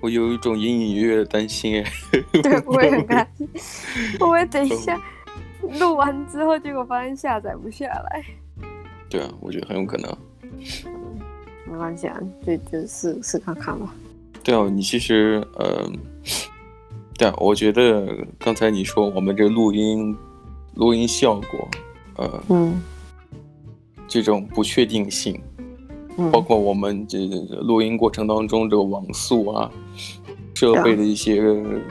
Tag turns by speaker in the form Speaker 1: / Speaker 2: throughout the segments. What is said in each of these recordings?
Speaker 1: 我有一种隐隐约约的担心哎。
Speaker 2: 对，我也很 担心。会不会等一下录完之后，结果发现下载不下来？
Speaker 1: 对啊，我觉得很有可能。
Speaker 2: 没关系啊，就就试试看看吧。
Speaker 1: 对啊，你其实呃，对啊，我觉得刚才你说我们这录音录音效果，呃，
Speaker 2: 嗯，
Speaker 1: 这种不确定性，
Speaker 2: 嗯，
Speaker 1: 包括我们这录音过程当中这个网速啊，设备的一些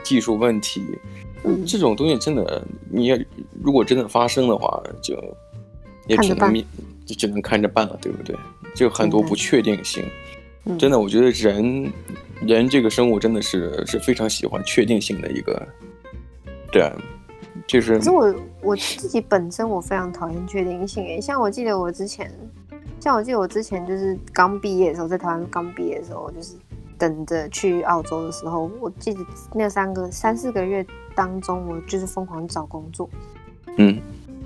Speaker 1: 技术问题，
Speaker 2: 嗯，
Speaker 1: 这种东西真的，你也如果真的发生的话，就也只能就只能看着办了，对不对？就很多不确定性，
Speaker 2: 嗯、
Speaker 1: 真的，我觉得人，人这个生物真的是是非常喜欢确定性的一个，对，就是。
Speaker 2: 可是我我自己本身我非常讨厌确定性诶，像我记得我之前，像我记得我之前就是刚毕业的时候，在台湾刚毕业的时候，就是等着去澳洲的时候，我记得那三个三四个月当中，我就是疯狂找工作，
Speaker 1: 嗯。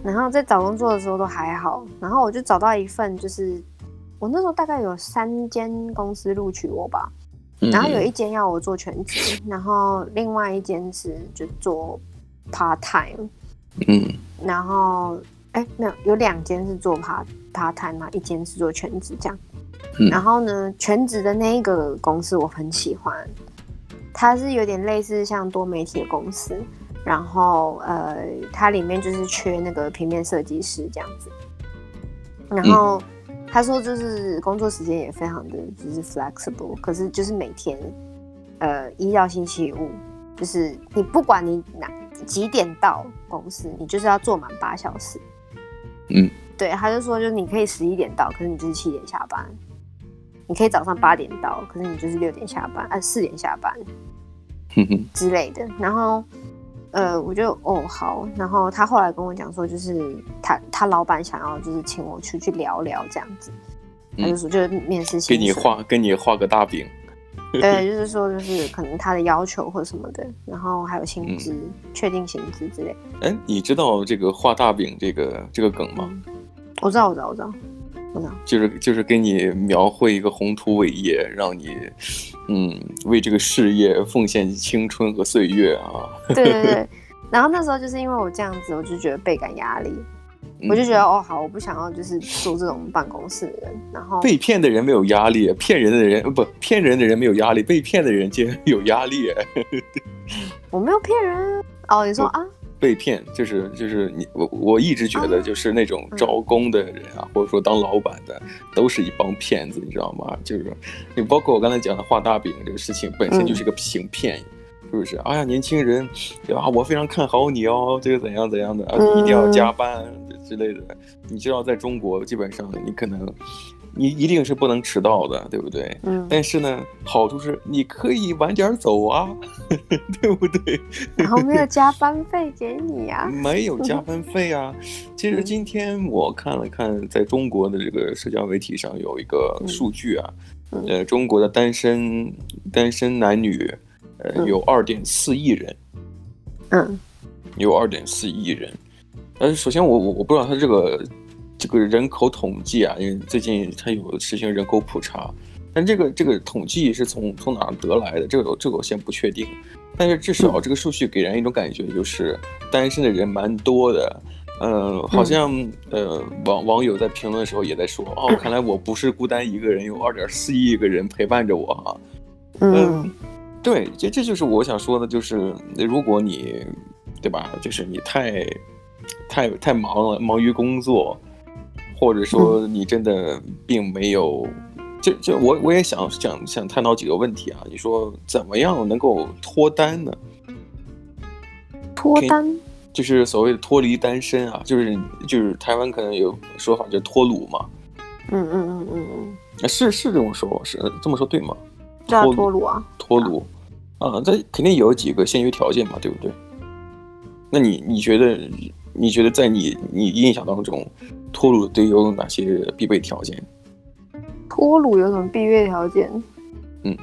Speaker 2: 然后在找工作的时候都还好，然后我就找到一份，就是我那时候大概有三间公司录取我吧，然后有一间要我做全职，然后另外一间是就做 part time，
Speaker 1: 嗯，
Speaker 2: 然后哎没有，有两间是做 part part time 嘛，一间是做全职这样，然后呢，全职的那一个公司我很喜欢，它是有点类似像多媒体的公司。然后，呃，它里面就是缺那个平面设计师这样子。然后他说，就是工作时间也非常的就是 flexible，可是就是每天，呃，一到星期五，就是你不管你哪几点到公司，你就是要做满八小时。
Speaker 1: 嗯，
Speaker 2: 对，他就说，就是你可以十一点到，可是你就是七点下班；你可以早上八点到，可是你就是六点下班，呃，四点下班，之类的。然后。呃，我就哦好，然后他后来跟我讲说，就是他他老板想要就是请我出去聊聊这样子，他就说就是面试，
Speaker 1: 给你画给你画个大饼，
Speaker 2: 对，就是说就是可能他的要求或什么的，然后还有薪资，嗯、确定薪资之类。
Speaker 1: 哎，你知道这个画大饼这个这个梗吗？
Speaker 2: 嗯、我知道，我知道，我知道。
Speaker 1: 就是就是给你描绘一个宏图伟业，让你，嗯，为这个事业奉献青春和岁月啊。
Speaker 2: 对对对。然后那时候就是因为我这样子，我就觉得倍感压力，嗯、我就觉得哦好，我不想要就是做这种办公室的人。然后
Speaker 1: 被骗的人没有压力，骗人的人不骗人的人没有压力，被骗的人竟然有压力。
Speaker 2: 我没有骗人哦，你说啊？
Speaker 1: 被骗就是就是你我我一直觉得就是那种招工的人啊，或者说当老板的，都是一帮骗子，你知道吗？就是你包括我刚才讲的画大饼这个事情，本身就是个行骗，是不是？哎呀，年轻人，对吧？我非常看好你哦，这个怎样怎样的，一定要加班之类的。你知道，在中国基本上你可能。你一定是不能迟到的，对不对？
Speaker 2: 嗯。
Speaker 1: 但是呢，好处是你可以晚点走啊，对不对？
Speaker 2: 然后没有加班费给你啊？
Speaker 1: 没有加班费啊。其实今天我看了看，在中国的这个社交媒体上有一个数据啊，
Speaker 2: 嗯、
Speaker 1: 呃，中国的单身单身男女，呃，有二点四亿人。
Speaker 2: 嗯。
Speaker 1: 有二点四亿人。呃，首先我我我不知道他这个。这个人口统计啊，因为最近它有实行人口普查，但这个这个统计是从从哪得来的？这个这个我先不确定，但是至少这个数据给人一种感觉，就是单身的人蛮多的。呃，好像呃网网友在评论的时候也在说，哦，看来我不是孤单一个人，有二点四亿个人陪伴着我哈。
Speaker 2: 嗯，
Speaker 1: 对，这这就是我想说的，就是如果你对吧，就是你太太太忙了，忙于工作。或者说你真的并没有，就就我我也想想想探讨几个问题啊。你说怎么样能够脱单呢？
Speaker 2: 脱单
Speaker 1: 就是所谓的脱离单身啊，就是就是台湾可能有说法叫脱鲁嘛。
Speaker 2: 嗯嗯嗯嗯嗯，
Speaker 1: 是是这种说，是这么说对吗？
Speaker 2: 叫脱鲁啊，
Speaker 1: 脱鲁啊，这肯定有几个先决条件嘛，对不对？那你你觉得？你觉得在你你印象当中，脱鲁得有哪些必备条件？
Speaker 2: 脱鲁有什么必备条件？
Speaker 1: 嗯，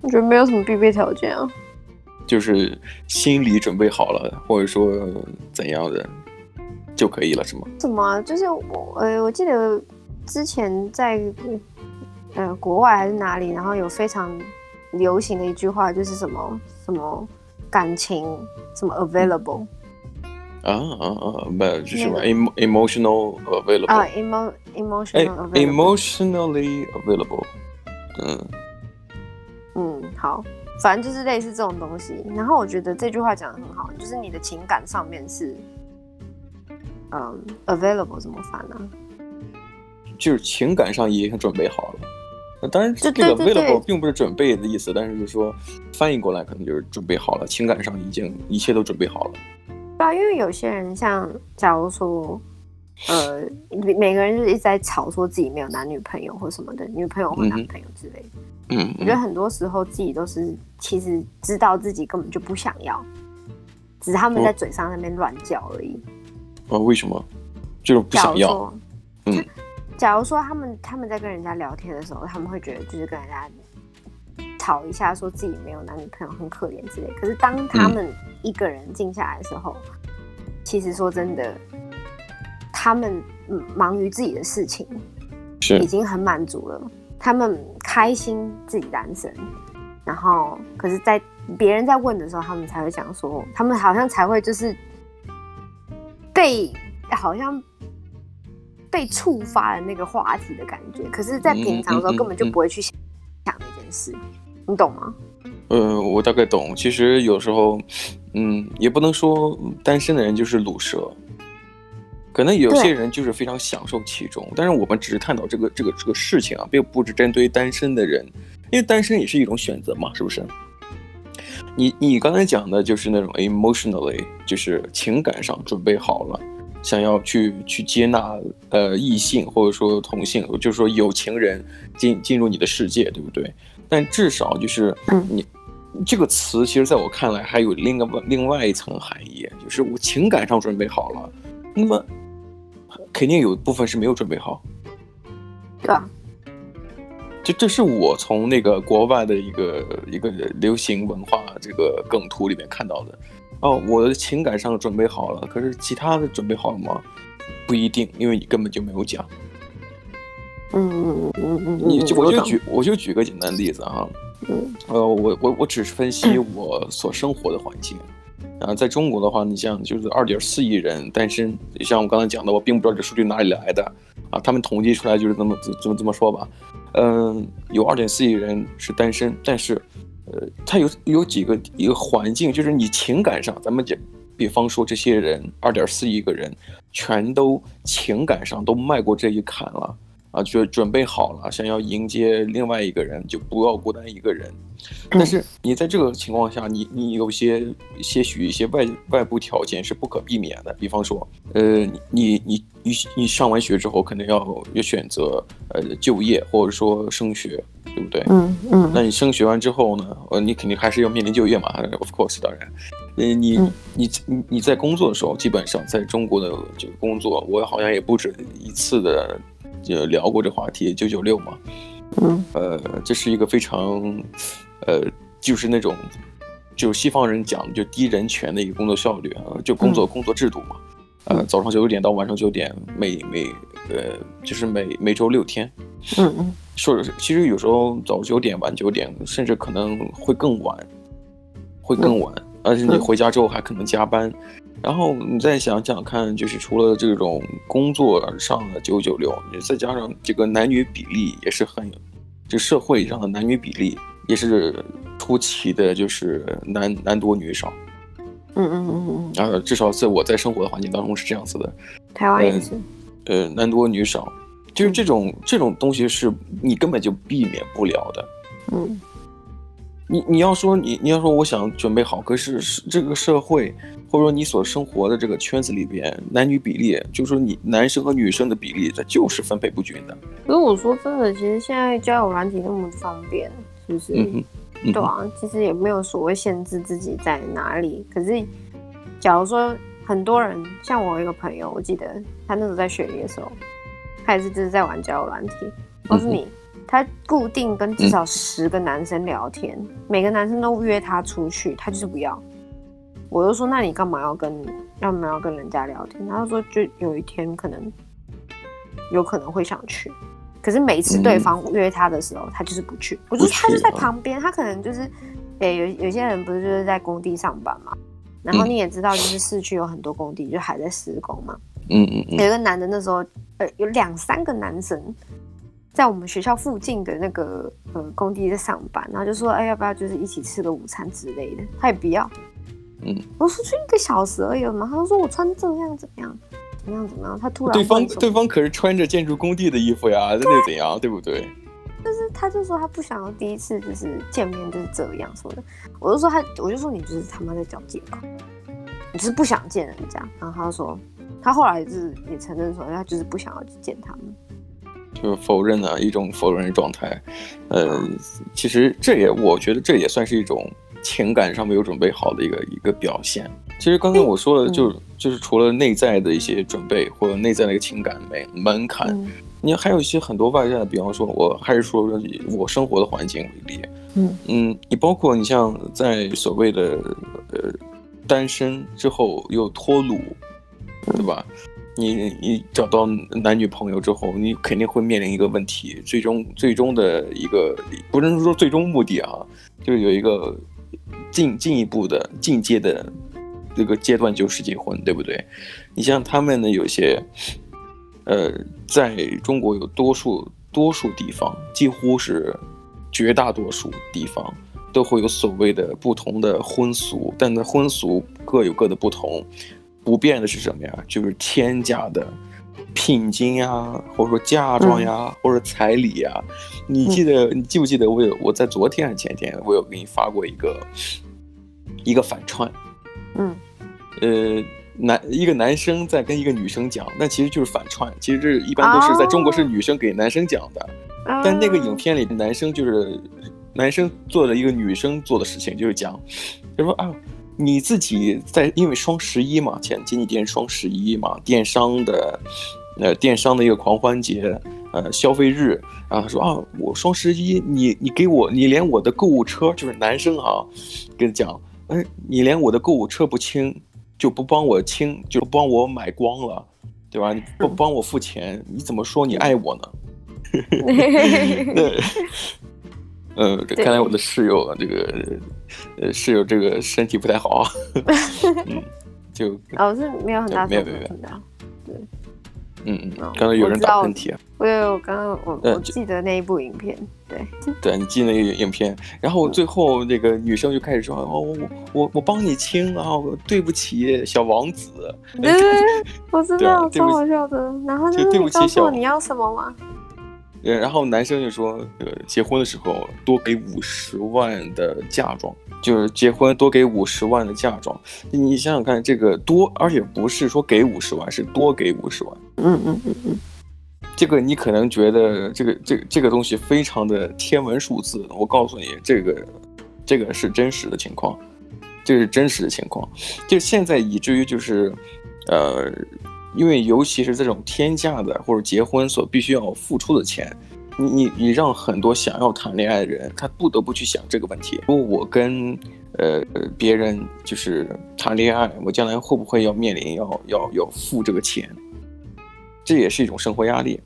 Speaker 2: 我觉得没有什么必备条件啊。
Speaker 1: 就是心理准备好了，或者说怎样的就可以了，是吗？
Speaker 2: 怎么？就是我呃，我记得之前在呃国外还是哪里，然后有非常流行的一句话，就是什么什么感情什么 available。
Speaker 1: 啊啊啊！没有，就是什么 emotional available
Speaker 2: 啊，emo emotional
Speaker 1: emotionally available。嗯
Speaker 2: 嗯，好，反正就是类似这种东西。然后我觉得这句话讲的很好，就是你的情感上面是嗯 available 怎么翻呢？
Speaker 1: 就是情感上已经准备好了。当然，这个 available 并不是准备的意思，但是就是说翻译过来可能就是准备好了，情感上已经一切都准备好了。
Speaker 2: 对啊，因为有些人像，假如说，呃，每个人就是一直在吵说自己没有男女朋友或什么的，女朋友或男朋友之类的。
Speaker 1: 嗯，嗯，
Speaker 2: 我觉得很多时候自己都是其实知道自己根本就不想要，只是他们在嘴上那边乱叫而已。
Speaker 1: 哦，为什么？就是不想要。嗯。
Speaker 2: 假如说他们他们在跟人家聊天的时候，他们会觉得就是跟人家。吵一下，说自己没有男女朋友很可怜之类。可是当他们一个人静下来的时候，嗯、其实说真的，他们忙于自己的事情，已经很满足了。他们开心自己单身，然后可是，在别人在问的时候，他们才会讲说，他们好像才会就是被好像被触发了那个话题的感觉。可是，在平常的时候根本就不会去想那件事。你懂吗？
Speaker 1: 呃，我大概懂。其实有时候，嗯，也不能说单身的人就是鲁蛇，可能有些人就是非常享受其中。但是我们只是探讨这个这个这个事情啊，并不是针对单身的人，因为单身也是一种选择嘛，是不是？你你刚才讲的就是那种 emotionally，就是情感上准备好了，想要去去接纳呃异性或者说同性，就是说有情人进进入你的世界，对不对？但至少就是你，这个词其实在我看来还有另个另外一层含义，就是我情感上准备好了，那么肯定有部分是没有准备好。
Speaker 2: 对啊，
Speaker 1: 就这是我从那个国外的一个一个流行文化这个梗图里面看到的。哦，我的情感上准备好了，可是其他的准备好了吗？不一定，因为你根本就没有讲。
Speaker 2: 嗯嗯嗯嗯嗯，
Speaker 1: 你就我就举我就举个简单的例子哈，嗯，呃，我我我只是分析我所生活的环境，啊，在中国的话，你像就是二点四亿人单身，像我刚才讲的，我并不知道这数据哪里来的，啊，他们统计出来就是这么这么这么说吧，嗯，有二点四亿人是单身，但是，呃，他有有几个一个环境，就是你情感上，咱们讲，比方说这些人二点四亿个人，全都情感上都迈过这一坎了。啊，就准备好了，想要迎接另外一个人，就不要孤单一个人。但是你在这个情况下，你你有些些许一些外外部条件是不可避免的，比方说，呃，你你你你上完学之后，肯定要要选择呃就业或者说升学，对不对？
Speaker 2: 嗯嗯。
Speaker 1: 那你升学完之后呢，呃，你肯定还是要面临就业嘛，of course，当然，呃，你你你你在工作的时候，基本上在中国的这个工作，我好像也不止一次的。就聊过这话题，九九六嘛，
Speaker 2: 嗯，
Speaker 1: 呃，这是一个非常，呃，就是那种，就西方人讲就低人权的一个工作效率啊，就工作工作制度嘛，呃，早上九点到晚上九点，每每呃，就是每每周六天，
Speaker 2: 嗯嗯，
Speaker 1: 说其实有时候早九点晚九点，甚至可能会更晚，会更晚，而且你回家之后还可能加班。然后你再想想看，就是除了这种工作上的九九六，你再加上这个男女比例也是很，这社会上的男女比例也是出奇的，就是男男多女少。
Speaker 2: 嗯嗯嗯嗯。
Speaker 1: 啊，至少在我在生活的环境当中是这样子的。
Speaker 2: 台湾也是。
Speaker 1: 呃，男多女少，就是这种这种东西是你根本就避免不了的。
Speaker 2: 嗯。
Speaker 1: 你你要说你你要说我想准备好，可是这个社会或者说你所生活的这个圈子里边，男女比例，就是说你男生和女生的比例，它就是分配不均的。
Speaker 2: 如果说真的，其实现在交友软体那么方便，是不是？嗯嗯、对啊，其实也没有所谓限制自己在哪里。可是，假如说很多人，像我一个朋友，我记得他那时候在学历的时候，他也是就是在玩交友软体，告诉你。嗯他固定跟至少十个男生聊天，嗯、每个男生都约他出去，他就是不要。我就说，那你干嘛要跟，干嘛要跟人家聊天？他就说，就有一天可能，有可能会想去。可是每次对方约他的时候，嗯、他就是不去。我就他就在旁边，他可能就是，诶，有有些人不是就是在工地上班嘛，然后你也知道，就是市区有很多工地就还在施工嘛。
Speaker 1: 嗯嗯嗯。
Speaker 2: 有一个男的那时候，呃，有两三个男生在我们学校附近的那个呃工地在上班，然后就说，哎，要不要就是一起吃个午餐之类的？他也不要。
Speaker 1: 嗯，
Speaker 2: 我说就一个小时而已嘛，他就说我穿这样怎么样，怎么样怎么样，他突然
Speaker 1: 对方对方可是穿着建筑工地的衣服呀，那又怎样，对。不对？
Speaker 2: 就是他就说他不想要第一次就是见面就是这样说的，我就说他我就说你就是他妈在找借口，你就是不想见人家，然后他就说他后来就是也承认说他就是不想要去见他们，
Speaker 1: 就是否认的一种否认的状态，呃，其实这也我觉得这也算是一种。情感上没有准备好的一个一个表现。其实刚才我说的就，就、嗯、就是除了内在的一些准备或者内在的一个情感门门槛，嗯、你还有一些很多外在的，比方说，我还是说以我生活的环境为例，
Speaker 2: 嗯
Speaker 1: 嗯，你包括你像在所谓的呃单身之后又脱鲁，对吧？你你找到男女朋友之后，你肯定会面临一个问题，最终最终的一个不能说最终目的啊，就是有一个。进进一步的进阶的这个阶段就是结婚，对不对？你像他们呢，有些，呃，在中国有多数多数地方，几乎是绝大多数地方都会有所谓的不同的婚俗，但那婚俗各有各的不同，不变的是什么呀？就是天价的。聘金呀，或者说嫁妆呀，嗯、或者彩礼呀，你记得、嗯、你记不记得我有我在昨天还是前天我有给你发过一个一个反串，
Speaker 2: 嗯，
Speaker 1: 呃男一个男生在跟一个女生讲，那其实就是反串，其实这一般都是在中国是女生给男生讲的，哦、但那个影片里的男生就是男生做了一个女生做的事情，就是讲，就说啊。你自己在，因为双十一嘛，前前几天双十一嘛，电商的，呃，电商的一个狂欢节，呃，消费日，然后他说啊，我双十一，你你给我，你连我的购物车，就是男生啊，跟你讲，哎，你连我的购物车不清，就不帮我清，就不帮我买光了，对吧？你不帮我付钱，你怎么说你爱我呢？对。嗯，看来我的室友啊，这个，呃，室友这个身体不太好，嗯，就
Speaker 2: 哦，是没有很大，
Speaker 1: 没有没有没有，
Speaker 2: 对，
Speaker 1: 嗯嗯，刚才有人打喷嚏啊，
Speaker 2: 我有，我刚刚我我记得那一部影片，对，
Speaker 1: 对你记得那个影片，然后最后那个女生就开始说，哦，我我我帮你亲啊，对不起，小王子，
Speaker 2: 对，我知道，超好笑的，然后就对不起，小，你要什么吗？
Speaker 1: 然后男生就说，呃，结婚的时候多给五十万的嫁妆，就是结婚多给五十万的嫁妆。你想想看，这个多，而且不是说给五十万，是多给五十万。
Speaker 2: 嗯嗯嗯嗯。
Speaker 1: 这个你可能觉得这个这个这个东西非常的天文数字，我告诉你，这个这个是真实的情况，这是真实的情况。就现在以至于就是，呃。因为尤其是这种天价的或者结婚所必须要付出的钱，你你你让很多想要谈恋爱的人，他不得不去想这个问题：如果我跟呃别人就是谈恋爱，我将来会不会要面临要要要付这个钱？这也是一种生活压力，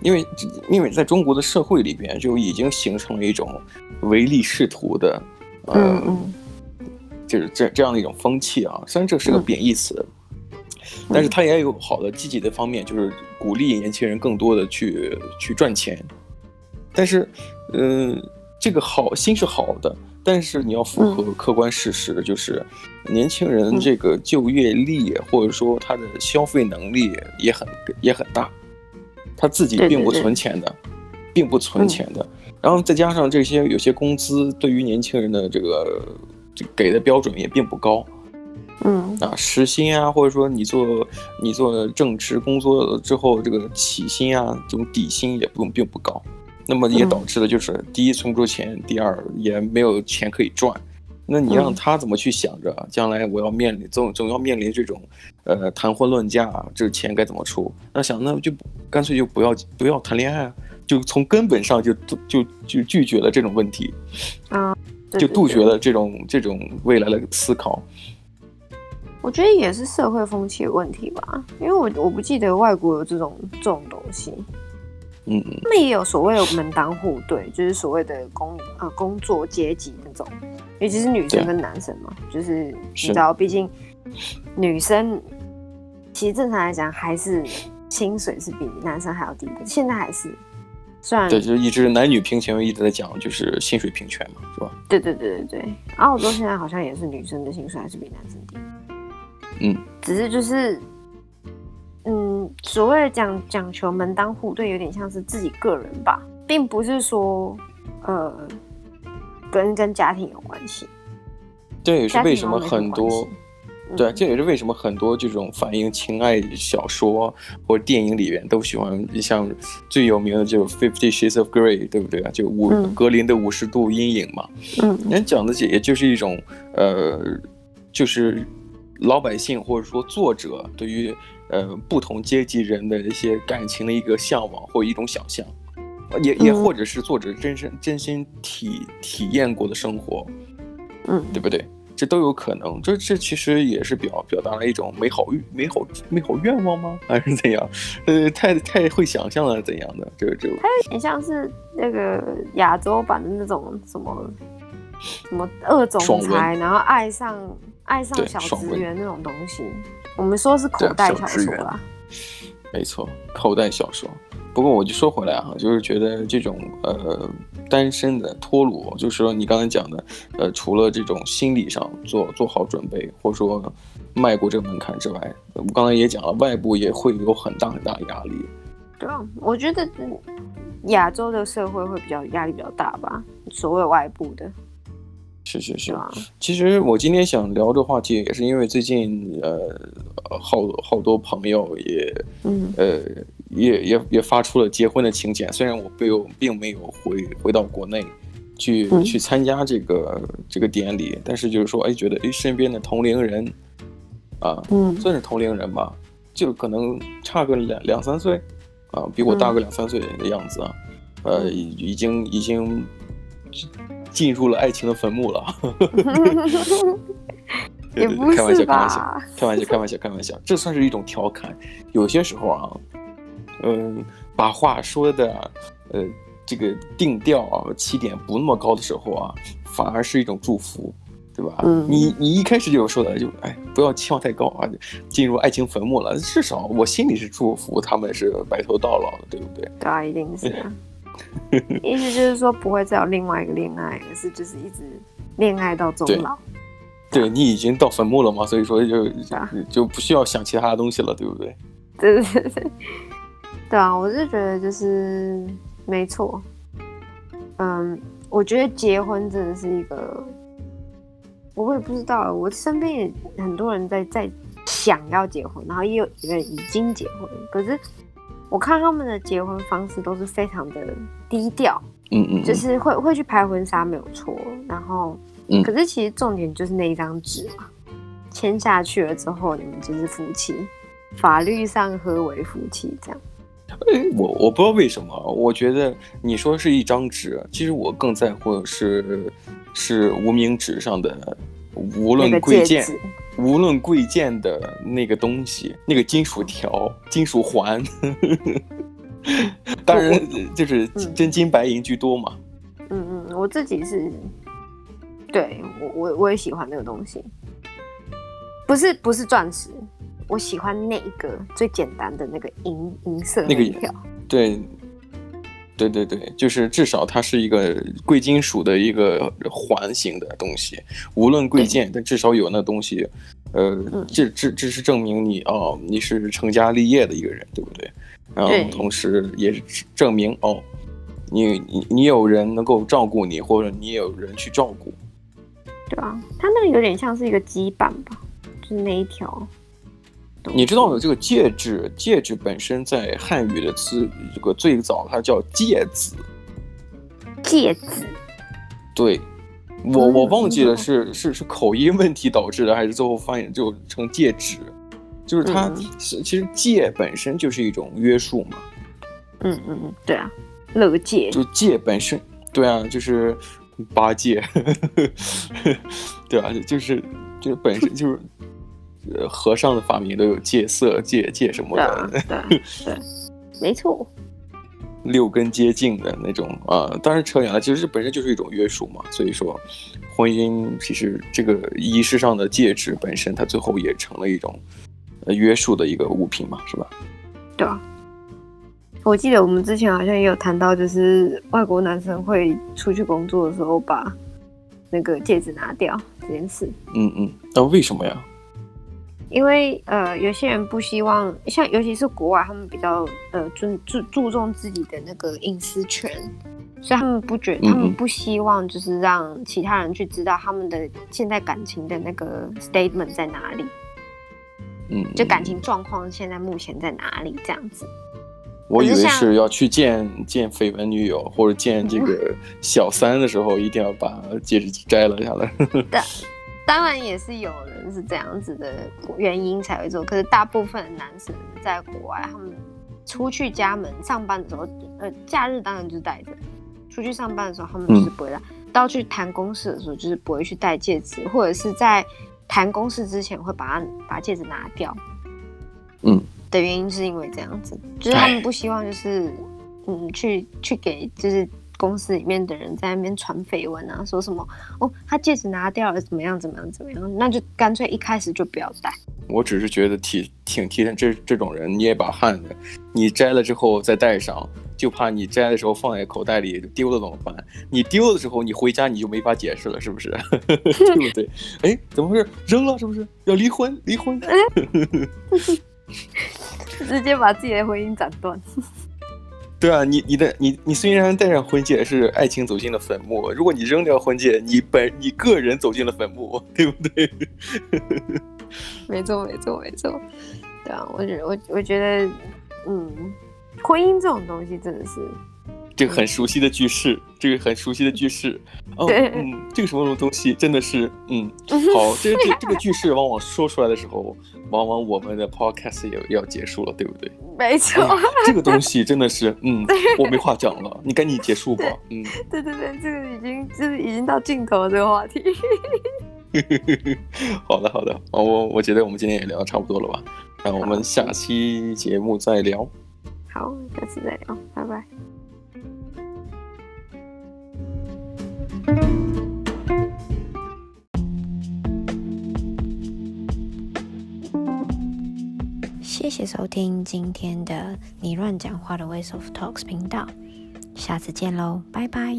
Speaker 1: 因为因为在中国的社会里边就已经形成了一种唯利是图的，呃、
Speaker 2: 嗯嗯，
Speaker 1: 就是这这样的一种风气啊。虽然这是个贬义词。嗯但是它也有好的积极的方面，就是鼓励年轻人更多的去去赚钱。但是，嗯，这个好心是好的，但是你要符合客观事实，就是年轻人这个就业力或者说他的消费能力也很也很大，他自己并不存钱的，并不存钱的。然后再加上这些有些工资对于年轻人的这个给的标准也并不高。
Speaker 2: 嗯
Speaker 1: 啊，时薪啊，或者说你做你做正职工作之后，这个起薪啊，这种底薪也不并不高，那么也导致了就是第一存不住钱，第二也没有钱可以赚。那你让他怎么去想着将来我要面临总总要面临这种呃谈婚论嫁，这钱该怎么出？那想那就干脆就不要不要谈恋爱啊，就从根本上就就就就拒绝了这种问题
Speaker 2: 啊，
Speaker 1: 就杜绝了这种这种未来的思考。
Speaker 2: 我觉得也是社会风气的问题吧，因为我我不记得外国有这种这种东西，
Speaker 1: 嗯，
Speaker 2: 他们也有所谓的门当户对，就是所谓的工呃工作阶级那种，尤其是女生跟男生嘛，就是你知道，毕竟女生其实正常来讲还是薪水是比男生还要低的，现在还是。虽然
Speaker 1: 对，就是一直男女平权，一直在讲，就是薪水平权嘛，是吧？
Speaker 2: 对对对对对，澳洲现在好像也是女生的薪水还是比男生低。
Speaker 1: 嗯，
Speaker 2: 只是就是，嗯，所谓的讲讲求门当户对，有点像是自己个人吧，并不是说呃跟跟家庭有关系。
Speaker 1: 这，也是为什么很多。对，这也是为什么很多这种反映情爱小说或者电影里面都喜欢像最有名的就《Fifty Shades of Grey》，对不对啊？就五、嗯、格林的五十度阴影嘛。嗯，人讲的也也就是一种呃，就是老百姓或者说作者对于呃不同阶级人的一些感情的一个向往或一种想象，也也或者是作者真身真心体体验过的生活，嗯，对不对？这都有可能，这这其实也是表表达了一种美好美好美好愿望吗？还是怎样？呃，太太会想象了怎样的？这个这个，
Speaker 2: 它有点像是那个亚洲版的那种什么什么二总裁，然后爱上爱上小职员那种东西。我们说是口袋小说啦，
Speaker 1: 没错，口袋小说。不过我就说回来哈，就是觉得这种呃单身的脱鲁，就是说你刚才讲的，呃，除了这种心理上做做好准备，或者说迈过这个门槛之外，我刚才也讲了，外部也会有很大很大的压力。
Speaker 2: 对啊，我觉得亚洲的社会会比较压力比较大吧，所谓外部的。
Speaker 1: 是是是，其实我今天想聊这话题，也是因为最近呃，好好多朋友也，嗯，呃，也也也发出了结婚的请柬。虽然我并并没有回回到国内去、嗯、去参加这个这个典礼，但是就是说，哎，觉得哎，身边的同龄人啊，嗯，算是同龄人吧，就可能差个两两三岁啊，比我大个两三岁的样子啊，嗯、呃，已已经已经。进入了爱情的坟墓了，
Speaker 2: 也不是
Speaker 1: 开玩笑，开玩笑，开玩笑，开玩笑，开玩笑，这算是一种调侃。有些时候啊，嗯，把话说的，呃，这个定调啊，起点不那么高的时候啊，反而是一种祝福，对吧？嗯，你你一开始就说的，就哎，不要期望太高啊，进入爱情坟墓了。至少我心里是祝福他们是白头到老的，对不对？
Speaker 2: 对啊，一定是。意思就是说不会再有另外一个恋爱，而是就是一直恋爱到终老。
Speaker 1: 对，对你已经到坟墓了嘛，所以说就就不需要想其他的东西了，对不对？
Speaker 2: 对 对对对，对啊，我是觉得就是没错。嗯，我觉得结婚真的是一个，我也不知道，我身边也很多人在在想要结婚，然后也有一个人已经结婚，可是。我看他们的结婚方式都是非常的低调，嗯，嗯嗯，就是会会去拍婚纱没有错，然后，嗯，可是其实重点就是那一张纸嘛，签下去了之后，你们就是夫妻，法律上合为夫妻这样。
Speaker 1: 哎，我我不知道为什么，我觉得你说是一张纸，其实我更在乎的是是无名指上的，无论贵贱。无论贵贱的那个东西，那个金属条、金属环，当然就是真金白银居多嘛。
Speaker 2: 嗯嗯，我自己是，对我我我也喜欢那个东西，不是不是钻石，我喜欢那一个最简单的那个银银色那个条，
Speaker 1: 对。对对对，就是至少它是一个贵金属的一个环形的东西，无论贵贱，但至少有那东西，呃，这这这是证明你哦，你是成家立业的一个人，对不对？然后同时也是证明哦，你你你有人能够照顾你，或者你也有人去照顾。
Speaker 2: 对啊，它那个有点像是一个羁绊吧，就是那一条。
Speaker 1: 你知道的，这个戒指，戒指本身在汉语的词，这个最早它叫戒子。
Speaker 2: 戒子。
Speaker 1: 对，我我忘记了是是是口音问题导致的，还是最后发现就成戒指，就是它是其实戒本身就是一种约束嘛。
Speaker 2: 嗯嗯嗯，对啊，勒戒。
Speaker 1: 就戒本身，对啊，就是八戒，对啊，就是就本身就是。和尚的发明都有戒色、戒戒什么的，
Speaker 2: 对 没错。
Speaker 1: 六根接近的那种啊。当然扯远了，其实这本身就是一种约束嘛。所以说，婚姻其实这个仪式上的戒指本身，它最后也成了一种呃约束的一个物品嘛，是吧？
Speaker 2: 对啊。我记得我们之前好像也有谈到，就是外国男生会出去工作的时候把那个戒指拿掉这件事。
Speaker 1: 嗯嗯，那为什么呀？
Speaker 2: 因为呃，有些人不希望，像尤其是国外，他们比较呃尊注注重自己的那个隐私权，所以他们不觉，他们不希望就是让其他人去知道他们的现在感情的那个 statement 在哪里。
Speaker 1: 嗯，
Speaker 2: 就感情状况现在目前在哪里这样子。
Speaker 1: 我以为是要去见见绯闻女友或者见这个小三的时候，一定要把戒指摘了下来。
Speaker 2: 对，当然也是有人是这样子的原因才会做，可是大部分男生在国外，他们出去家门上班的时候，呃，假日当然就是戴着；出去上班的时候，他们就是不会戴。嗯、到去谈公事的时候，就是不会去戴戒指，或者是在谈公事之前会把它把戒指拿掉。
Speaker 1: 嗯。
Speaker 2: 的原因是因为这样子，就是他们不希望就是，嗯，去去给就是公司里面的人在那边传绯闻啊，说什么哦，他戒指拿掉了，怎么样怎么样怎么样，那就干脆一开始就不要戴。
Speaker 1: 我只是觉得挺挺替这这种人捏把汗的，你摘了之后再戴上，就怕你摘的时候放在口袋里丢了怎么办？你丢的时候你回家你就没法解释了，是不是？对不对？哎，怎么回事？扔了是不是？要离婚？离婚？
Speaker 2: 直接把自己的婚姻斩断。
Speaker 1: 对啊，你你的你你虽然戴上婚戒是爱情走进了坟墓，如果你扔掉婚戒，你本你个人走进了坟墓，对不对？
Speaker 2: 没错，没错，没错。对啊，我觉我我觉得，嗯，婚姻这种东西真的是。
Speaker 1: 这个很熟悉的句式，这个很熟悉的句式，哦，嗯，这个什么什么东西真的是，嗯，好，这个这这个句式往往说出来的时候，往往我们的 podcast 也要结束了，对不对？
Speaker 2: 没错，
Speaker 1: 哎，这个东西真的是，嗯，我没话讲了，你赶紧结束吧，嗯，
Speaker 2: 对对对，这个已经就是已经到尽头了，这个话题。
Speaker 1: 好 的好的，我我觉得我们今天也聊得差不多了吧，那我们下期节目再聊。
Speaker 2: 好，下次再聊，拜拜。谢谢收听今天的你乱讲话的 Ways of Talks 频道，下次见喽，拜拜。